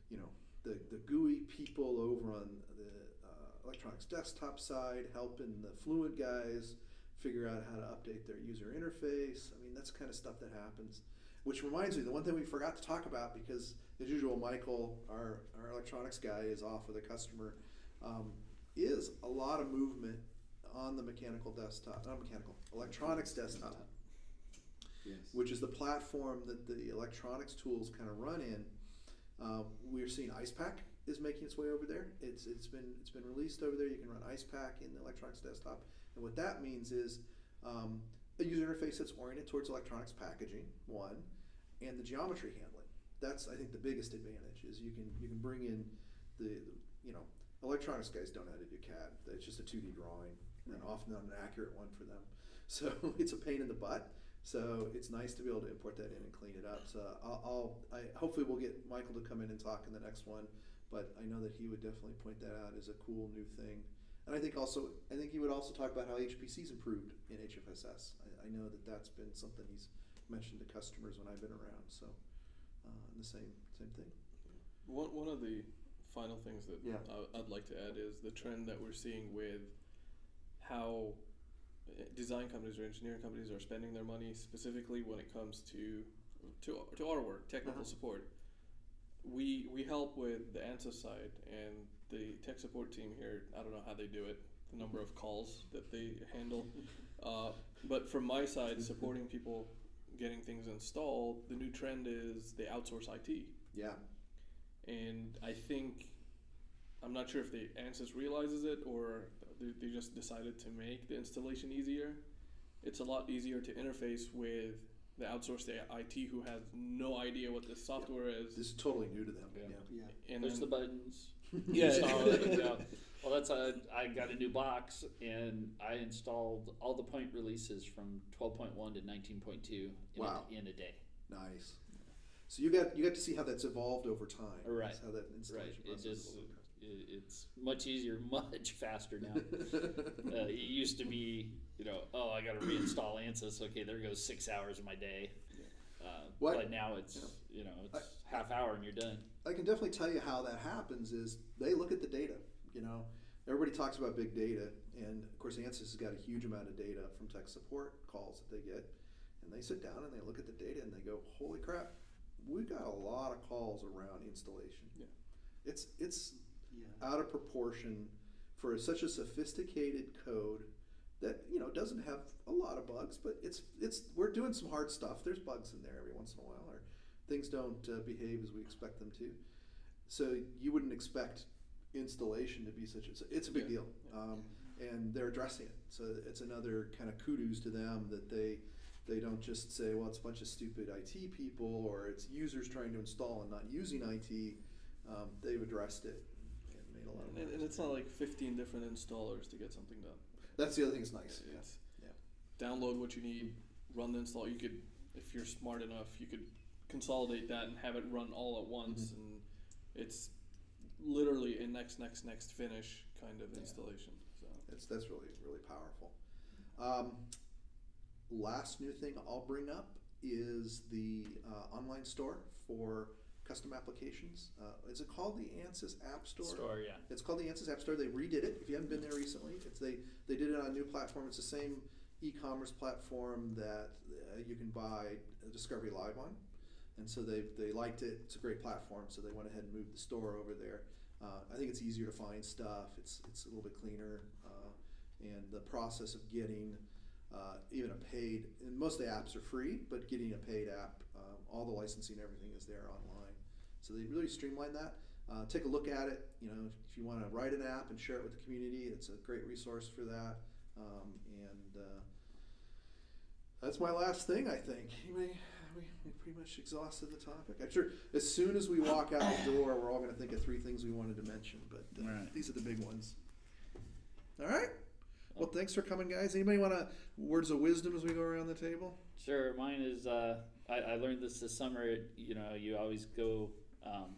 you know the the GUI people over on the uh, electronics desktop side helping the Fluent guys figure out how to update their user interface. I mean that's kind of stuff that happens. Which reminds me, the one thing we forgot to talk about because as usual, Michael, our, our electronics guy, is off with a customer, um, is a lot of movement on the mechanical desktop, not mechanical, electronics desktop Yes. which is the platform that the electronics tools kind of run in. Uh, we're seeing Icepak is making its way over there. It's it's been it's been released over there. You can run Icepak in the electronics desktop, and what that means is um, a user interface that's oriented towards electronics packaging one, and the geometry handling. That's I think the biggest advantage is you can you can bring in the, the you know electronics guys don't know how to do CAD. It's just a two D drawing, and often not an accurate one for them. [laughs] So it's a pain in the butt. So it's nice to be able to import that in and clean it up. So I'll, I'll I, hopefully we'll get Michael to come in and talk in the next one. But I know that he would definitely point that out as a cool new thing. And I think also I think he would also talk about how HPC's improved in HFSS. I, I know that that's been something he's mentioned to customers when I've been around. So uh, the same same thing. One, one of the final things that Yeah. I, I'd like to add is the trend that we're seeing with how uh, design companies or engineering companies are spending their money specifically when it comes to to, to our work, technical Uh-huh. support. We we help with the ANSYS side and the tech support team here. I don't know how they do it, the number of calls that they handle. [laughs] Uh, but from my side, supporting people getting things installed, the new trend is they outsource IT Yeah. and I think I'm not sure if the ANSYS realizes it or they, they just decided to make the installation easier. it's a lot easier to interface with the outsourced IT who has no idea what this software is. This is totally new to them. Yeah. Yeah. Yeah. and There's then, the buttons. [laughs] Yeah. [laughs] Yeah. Well, that's a, I got a new box and I installed all the point releases from 12.1 to 19.2 in, Wow. a, in a day. Nice. So you got you got to see how that's evolved over time. Right. That's How that Right. installation It just evolved. it, it's much easier, [laughs] much faster now. [laughs] uh, it used to be, you know, oh, I got to reinstall ANSYS. Okay, there goes six hours of my day. Uh, But now it's, you know, it's half hour and you're done. I can definitely tell you how that happens is they look at the data. You know, everybody talks about big data, and of course, ANSYS has got a huge amount of data from tech support calls that they get, and they sit down and they look at the data and they go, "Holy crap, we've got a lot of calls around installation." Yeah. It's it's Yeah. out of proportion for such a sophisticated code that you know doesn't have a lot of bugs, but it's it's we're doing some hard stuff. There's bugs in there every once in a while, or things don't uh, behave as we expect them to. So you wouldn't expect installation to be such a it's a big Yeah. deal, um, and they're addressing it. So it's another kind of kudos to them that they they don't just say, well, it's a bunch of stupid IT people or it's users trying to install and not using IT. Um, they've addressed it and made a lot of and, and it's not like 15 different installers to get something done. That's the other thing that's nice. Yeah. Yeah. download what you need, run the install. You could, if you're smart enough, you could consolidate that and have it run all at once, Mm-hmm. and it's literally a next, next, next finish kind of installation. So That's that's really really powerful. Um, last new thing I'll bring up is the uh, online store for custom applications. Uh, is it called the Ansys App Store? Store, yeah. It's called the Ansys App Store. They redid it. If you haven't been there recently, it's they they did it on a new platform. It's the same e-commerce platform that uh, you can buy Discovery Live on, and so they they liked it. It's a great platform, so they went ahead and moved the store over there. Uh, I think it's easier to find stuff. It's it's a little bit cleaner, uh, and the process of getting uh, even a paid and most of the apps are free, but getting a paid app, uh, all the licensing, everything is there online. So they really streamlined that. Uh, take a look at it. You know, if, if you want to write an app and share it with the community, it's a great resource for that. Um, and uh, that's my last thing. I think Anybody, we, we pretty much exhausted the topic. I'm sure as soon as we walk out the door, we're all going to think of three things we wanted to mention. But uh, Right. these are the big ones. All right. Well, thanks for coming, guys. Anybody want to words of wisdom as we go around the table? Sure, mine is. Uh, I, I learned this this summer. You know, you always go um,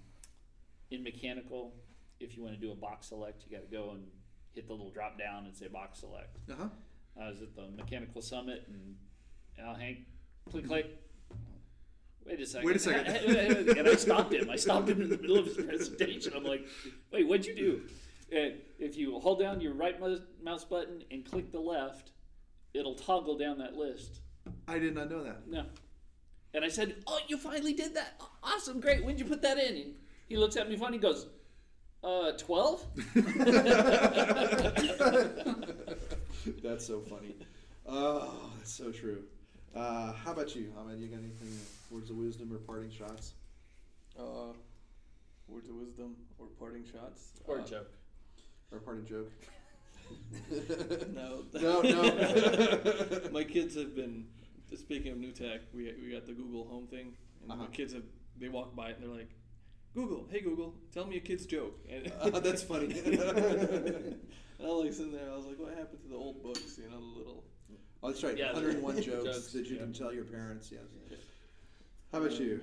in mechanical. If you want to do a box select, you got to go and hit the little drop down and say box select. Uh huh. I was at the mechanical summit and Al Hank, click click. Wait a second. Wait a second. [laughs] and I stopped him. I stopped him in the middle of his presentation. I'm like, wait, what'd you do? And if you hold down your right mouse- mouse button and click the left, it'll toggle down that list. I did not know that. No. And I said, Oh, you finally did that. Awesome, great. When'd you put that in? And he looks at me funny and goes, Uh, 12? [laughs] that's so funny. Oh, that's so true. Uh, how about you, Ahmed? You got anything, words of wisdom or parting shots? uh, words of wisdom or parting shots. Or uh, joke. Or a parting joke? [laughs] [laughs] No. No, no. my kids have been speaking of new tech. We we got the Google Home thing, and Uh-huh. my kids have they walk by it and they're like, "Google, hey Google, tell me a kid's joke." [laughs] And Uh, that's funny. [laughs] and I was like sitting there. I was like, "What happened to the old books? You know, the little." Oh, that's right. Yeah, 101 jokes, [laughs] jokes, that you yeah. can tell your parents. Yes. How about you?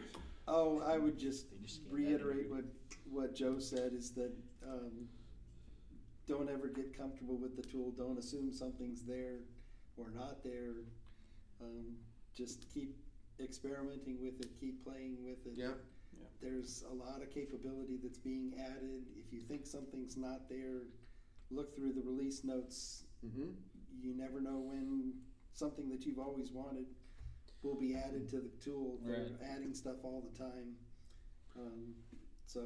Oh, I would just just reiterate what, what Joe said is that um, don't ever get comfortable with the tool. Don't assume something's there or not there. Um, just keep experimenting with it, keep playing with it. Yeah. There's a lot of capability that's being added. If you think something's not there, look through the release notes. Mm-hmm. You never know when something that you've always wanted will be added to the tool. They're Right. adding stuff all the time. Um, so,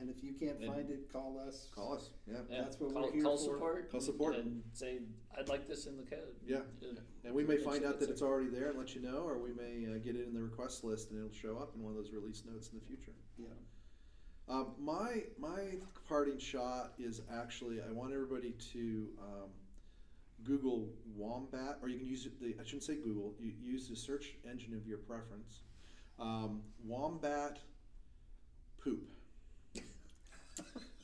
and if you can't And- find it, call us. Call us. Yeah. Yeah, That's what call, we're here call for. support. Call support. And say, I'd like this in the code. Yeah. Uh, And we may Make find out that it's already there and let you know, or we may uh, get it in the request list and it'll show up in one of those release notes in the future. Yeah. Um, my my parting shot is actually I want everybody to um, Google Wombat, or you can use the, I shouldn't say Google, you use the search engine of your preference. Um, wombat poop.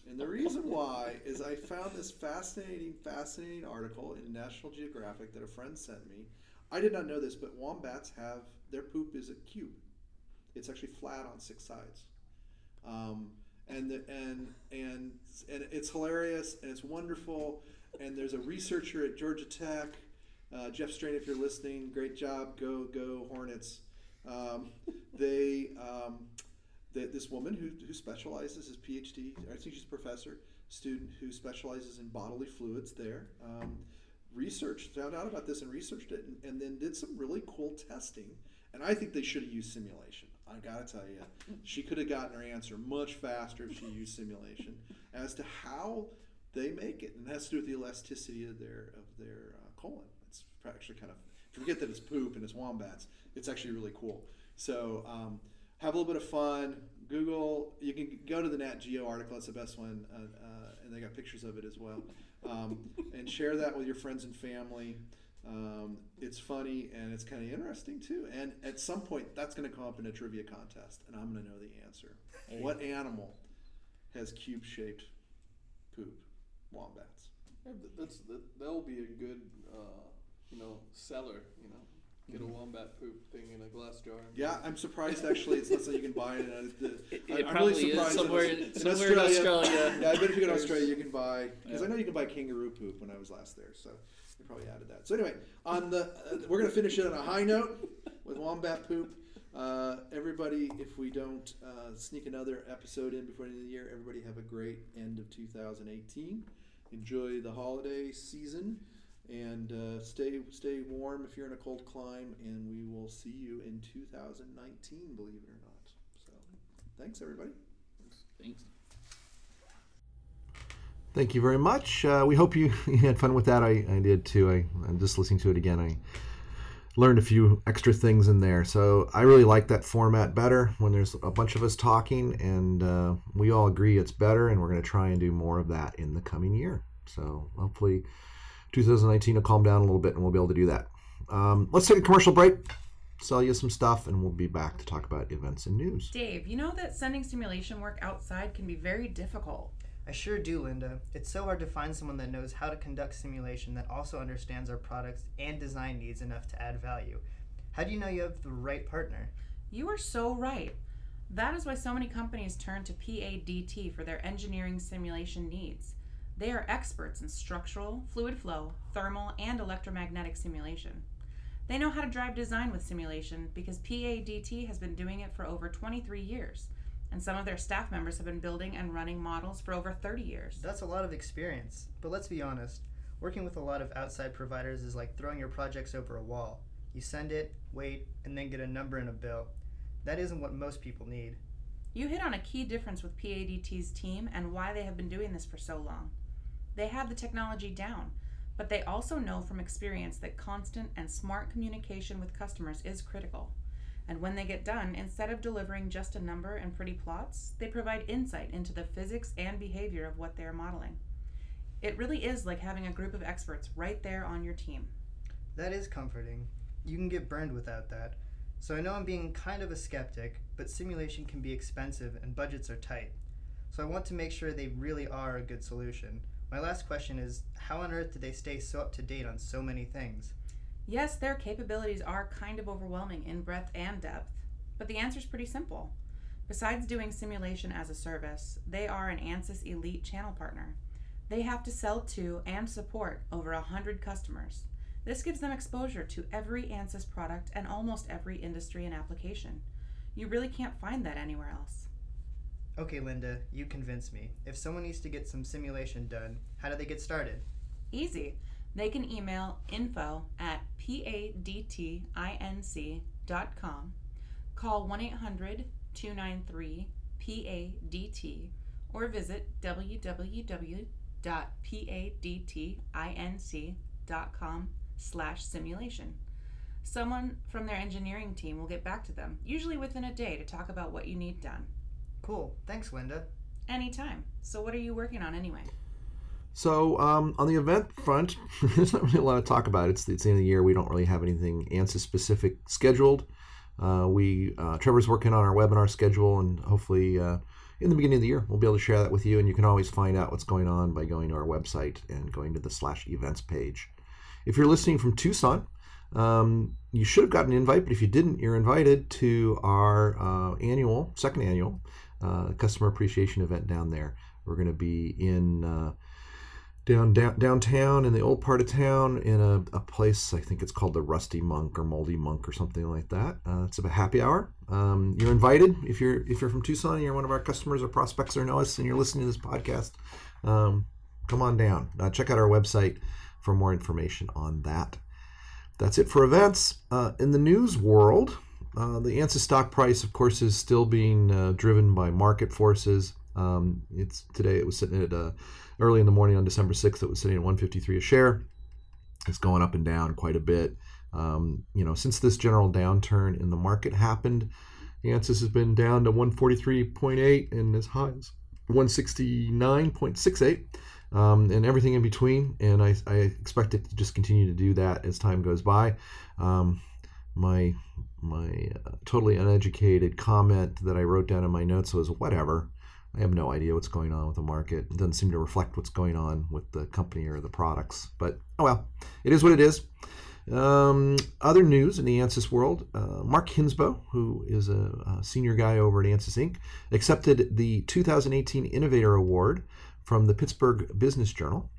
And the reason why is I found this fascinating, fascinating article in National Geographic that a friend sent me. I did not know this, but wombats have their poop is a cube. It's actually flat on six sides. Um, and the, and and and it's hilarious and it's wonderful. And there's a researcher at Georgia Tech, uh, Jeff Strain. If you're listening, great job. Go go Hornets. Um, they um, the, this woman who, who specializes as PhD. I think she's a professor student who specializes in bodily fluids there. Um, researched, found out about this and researched it, and, and then did some really cool testing. And I think they should have used simulation. I gotta tell you, [laughs] she could have gotten her answer much faster if she used simulation as to how they make it, and it has to do with the elasticity of their of their uh, colon. It's actually kind of forget that it's poop and it's wombats. It's actually really cool. So um, have a little bit of fun. Google. You can go to the Nat Geo article. That's the best one, uh, uh, and they got pictures of it as well. Um, and share that with your friends and family. Um, it's funny and it's kind of interesting too. And at some point, that's going to come up in a trivia contest, and I'm going to know the answer. There What animal has cube-shaped poop? Wombats. Yeah, That's that, that'll be a good, uh, you know, seller. You know, get a wombat poop thing in a glass jar. Yeah, I'm surprised actually. It's not something you can buy it. Uh, the, It, I- it I'm really surprised is somewhere, it's- in, somewhere in Australia. Yeah, I bet if you go to There's- Australia, you can buy because I know you can buy kangaroo poop. When I was last there, so they probably added that. So anyway, on the uh, we're gonna finish it on a high note with wombat poop. Uh, everybody, if we don't uh, sneak another episode in before the end of the year, everybody have a great end of 2018. Enjoy the holiday season and uh, stay stay warm if you're in a cold climb. And we will see you in 2019. Believe it or not. So, thanks everybody. Thanks. Thank you very much. Uh, we hope you, you [laughs] had fun with that. I, I did too. I, I'm just listening to it again. I learned a few extra things in there. So I really like that format better when there's a bunch of us talking and uh, we all agree it's better, and we're going to try and do more of that in the coming year. So hopefully 2019 will calm down a little bit and we'll be able to do that. Um, let's take a commercial break, sell you some stuff, and we'll be back to talk about events and news. Dave, you know that sending simulation work outside can be very difficult. I sure do, Linda. It's so hard to find someone that knows how to conduct simulation that also understands our products and design needs enough to add value. How do you know you have the right partner? You are so right. That is why so many companies turn to PADT for their engineering simulation needs. They are experts in structural, fluid flow, thermal, and electromagnetic simulation. They know how to drive design with simulation because PADT has been doing it for over 23 years, and some of their staff members have been building and running models for over 30 years. That's a lot of experience. But let's be honest, working with a lot of outside providers is like throwing your projects over a wall. You send it, wait, and then get a number and a bill. That isn't what most people need. You hit on a key difference with PADT's team and why they have been doing this for so long. They have the technology down, but they also know from experience that constant and smart communication with customers is critical. And when they get done, instead of delivering just a number and pretty plots, they provide insight into the physics and behavior of what they are modeling. It really is like having a group of experts right there on your team. That is comforting. You can get burned without that. So I know I'm being kind of a skeptic, but simulation can be expensive and budgets are tight. So I want to make sure they really are a good solution. My last question is how on earth do they stay so up to date on so many things? Yes, their capabilities are kind of overwhelming in breadth and depth, but the answer is pretty simple. Besides doing simulation as a service, they are an ANSYS Elite channel partner. They have to sell to and support over 100 customers. This gives them exposure to every ANSYS product and almost every industry and application. You really can't find that anywhere else. Okay, Linda, you convinced me. If someone needs to get some simulation done, how do they get started? Easy. They can email info at padtinc.com, call 1 800 293 PADT, or visit www.padtinc.com slash simulation. Someone from their engineering team will get back to them, usually within a day, to talk about what you need done. Cool. Thanks, Linda. Anytime. So, what are you working on anyway? So um, on the event front, [laughs] there's not really a lot to talk about. It's, it's the end of the year. We don't really have anything ANSYS specific scheduled. Uh, we uh, Trevor's working on our webinar schedule, and hopefully uh, in the beginning of the year we'll be able to share that with you. And you can always find out what's going on by going to our website and going to the slash events page. If you're listening from Tucson, um, you should have gotten an invite, but if you didn't, you're invited to our uh, annual, second annual uh, customer appreciation event down there. We're going to be in uh, down, down downtown in the old part of town in a, a place I think it's called the Rusty Monk or Moldy Monk or something like that. Uh, it's a happy hour. Um, you're invited if you're if you're from Tucson you're one of our customers or prospects or know us and you're listening to this podcast. Um, come on down. Uh, check out our website for more information on that. That's it for events. Uh, in the news world, uh, the ANSYS stock price, of course, is still being uh, driven by market forces. Um, it's today it was sitting at uh, early in the morning on December 6th. It was sitting at 153 a share. It's going up and down quite a bit. Um, you know, since this general downturn in the market happened, ANSYS has been down to 143.8 and as high as 169.68 um, and everything in between. And I, I, expect it to just continue to do that as time goes by. Um, my my uh, totally uneducated comment that I wrote down in my notes was whatever. I have no idea what's going on with the market. It doesn't seem to reflect what's going on with the company or the products. But oh well, it is what it is. Um, other news in the ANSYS world uh, Mark Hindsbo, who is a, a, senior guy over at ANSYS Inc., accepted the 2018 Innovator Award from the Pittsburgh Business Journal.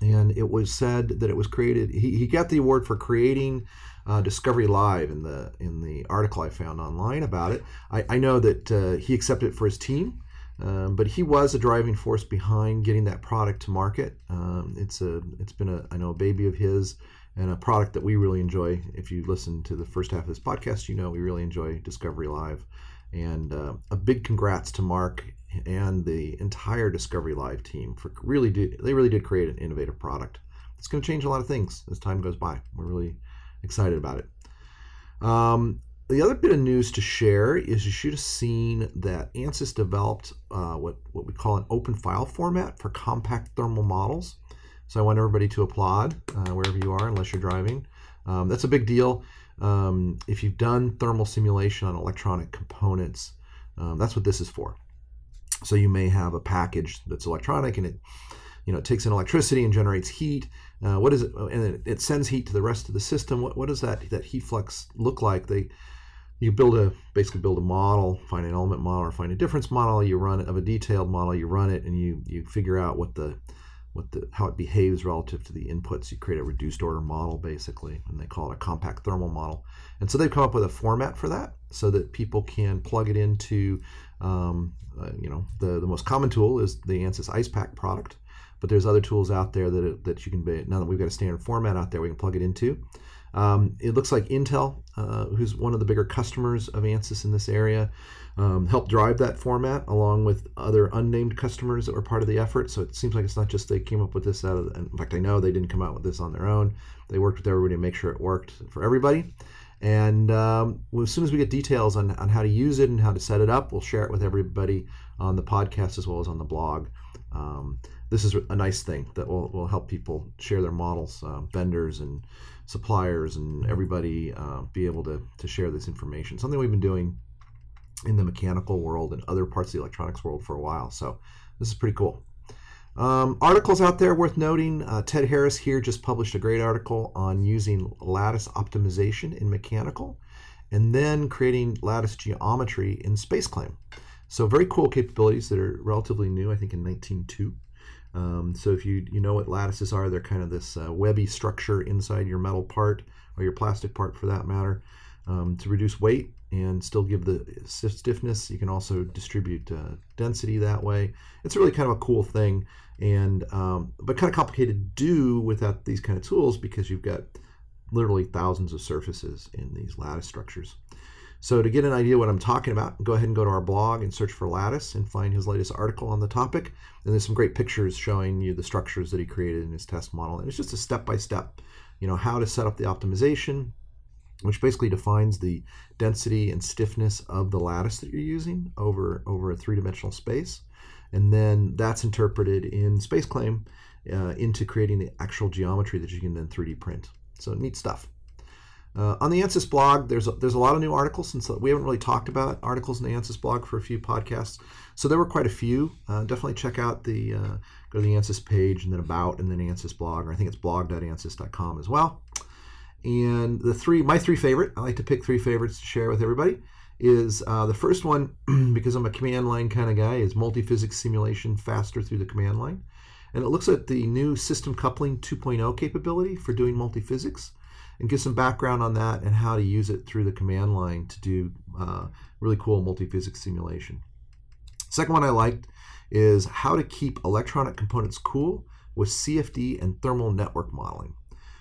And it was said that it was created, he, he got the award for creating uh, Discovery Live in the in the article I found online about it. I, I know that uh, he accepted it for his team, um, but he was a driving force behind getting that product to market. Um, it's a it's been a I know a baby of his and a product that we really enjoy. If you listen to the first half of this podcast, you know we really enjoy Discovery Live. And uh, a big congrats to Mark and the entire Discovery Live team for really did they really did create an innovative product. It's going to change a lot of things as time goes by. We're really excited about it. Um, the other bit of news to share is you should have seen that ANSYS developed uh, what, what we call an open file format for compact thermal models. So I want everybody to applaud uh, wherever you are, unless you're driving. Um, that's a big deal. Um, if you've done thermal simulation on electronic components, um, that's what this is for. So you may have a package that's electronic and it, you know, it takes in electricity and generates heat. Uh, what is it? And it, it, sends heat to the rest of the system. What, what does that that heat flux look like? They you build a basically build a model, find an element model or find a difference model. You run it of a detailed model. You run it and you you figure out what the what the how it behaves relative to the inputs. You create a reduced order model basically, and they call it a compact thermal model. And so they've come up with a format for that so that people can plug it into. Um, uh, you know, the the most common tool is the ANSYS Icepak product, but there's other tools out there that that you can. Be, now that we've got a standard format out there, we can plug it into. Um, it looks like Intel, uh, who's one of the bigger customers of ANSYS in this area, um, helped drive that format along with other unnamed customers that were part of the effort. So it seems like it's not just they came up with this out of, in fact, I know they didn't come out with this on their own. They worked with everybody to make sure it worked for everybody. And um, well, as soon as we get details on, on how to use it and how to set it up, we'll share it with everybody on the podcast as well as on the blog. Um, this is a nice thing that will, will help people share their models, uh, vendors and suppliers and everybody uh, be able to, to share this information. Something we've been doing in the mechanical world and other parts of the electronics world for a while. So this is pretty cool. Um, articles out there worth noting. Uh, Ted Harris here just published a great article on using lattice optimization in mechanical and then creating lattice geometry in SpaceClaim. So very cool capabilities that are relatively new, I think in 19.2. Um, so if you you know what lattices are, they're kind of this uh, webby structure inside your metal part or your plastic part for that matter um, to reduce weight and still give the stiffness. You can also distribute uh, density that way. It's really kind of a cool thing, and um, but kind of complicated to do without these kind of tools because you've got literally thousands of surfaces in these lattice structures. So to get an idea what I'm talking about, go ahead and go to our blog and search for Lattice and find his latest article on the topic. And there's some great pictures showing you the structures that he created in his test model. And it's just a step-by-step, you know, how to set up the optimization, which basically defines the density and stiffness of the lattice that you're using over, over a three-dimensional space. And then that's interpreted in SpaceClaim uh, into creating the actual geometry that you can then 3D print. So neat stuff. Uh, on the ANSYS blog, there's a, there's a lot of new articles since we haven't really talked about articles in the ANSYS blog for a few podcasts. So there were quite a few. Uh, definitely check out the uh, go to the ANSYS page and then about and then ANSYS blog, or I think it's blog.ansys.com as well. And the three, my three favorite, I like to pick three favorites to share with everybody. Is uh, the first one [clears throat] because I'm a command line kind of guy is multi-physics simulation faster through the command line, and it looks at the new system coupling 2.0 capability for doing multi-physics and give some background on that and how to use it through the command line to do uh, really cool multi-physics simulation. Second one I liked is how to keep electronic components cool with CFD and thermal network modeling.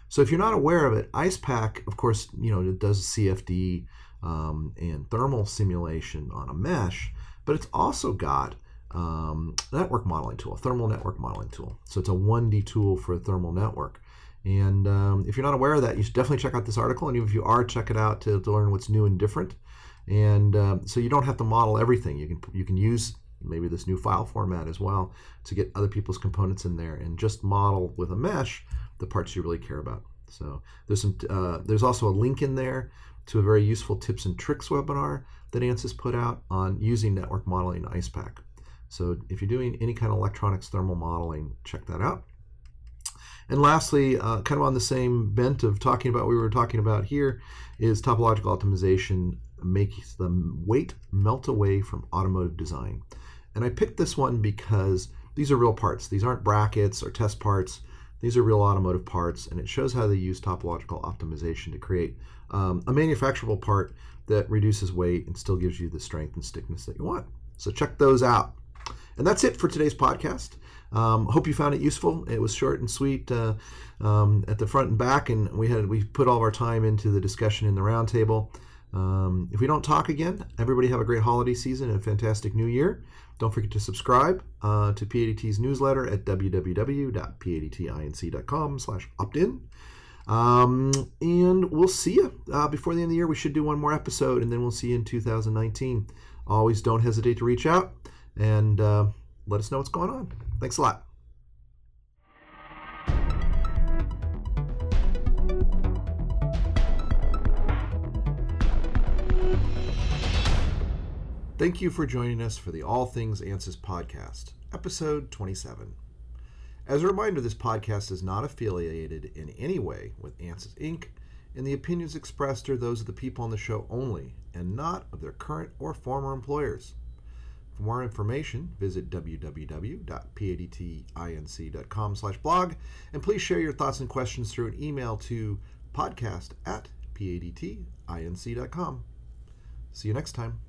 So if you're not aware of it, Icepak, of course, you know, it does CFD um, and thermal simulation on a mesh, but it's also got um, network modeling tool, thermal network modeling tool. So it's a 1D tool for a thermal network. And um, if you're not aware of that, you should definitely check out this article. And even if you are, check it out to, to learn what's new and different. And uh, so you don't have to model everything. You can you can use maybe this new file format as well to get other people's components in there and just model with a mesh the parts you really care about. So there's some uh, there's also a link in there to a very useful tips and tricks webinar that ANSYS put out on using network modeling in Icepak. So if you're doing any kind of electronics thermal modeling, check that out. And lastly, uh, kind of on the same bent of talking about what we were talking about here, is topological optimization makes the weight melt away from automotive design. And I picked this one because these are real parts. These aren't brackets or test parts. These are real automotive parts, and it shows how they use topological optimization to create um, a manufacturable part that reduces weight and still gives you the strength and stiffness that you want. So check those out. And that's it for today's podcast. Um, hope you found it useful. It was short and sweet uh, um, at the front and back, and we had we put all of our time into the discussion in the roundtable. Um, if we don't talk again, everybody have a great holiday season and a fantastic new year. Don't forget to subscribe uh, to PADT's newsletter at www.padtinc.com slash opt-in. Um, and we'll see you uh, before the end of the year. We should do one more episode, and then we'll see you in 2019. Always don't hesitate to reach out and uh, let us know what's going on. Thanks a lot. Thank you for joining us for the All Things ANSYS podcast, episode 27. As a reminder, this podcast is not affiliated in any way with ANSYS Inc., and the opinions expressed are those of the people on the show only, and not of their current or former employers. For more information, visit www.padtinc.com slash blog, and please share your thoughts and questions through an email to podcast at padtinc.com. See you next time.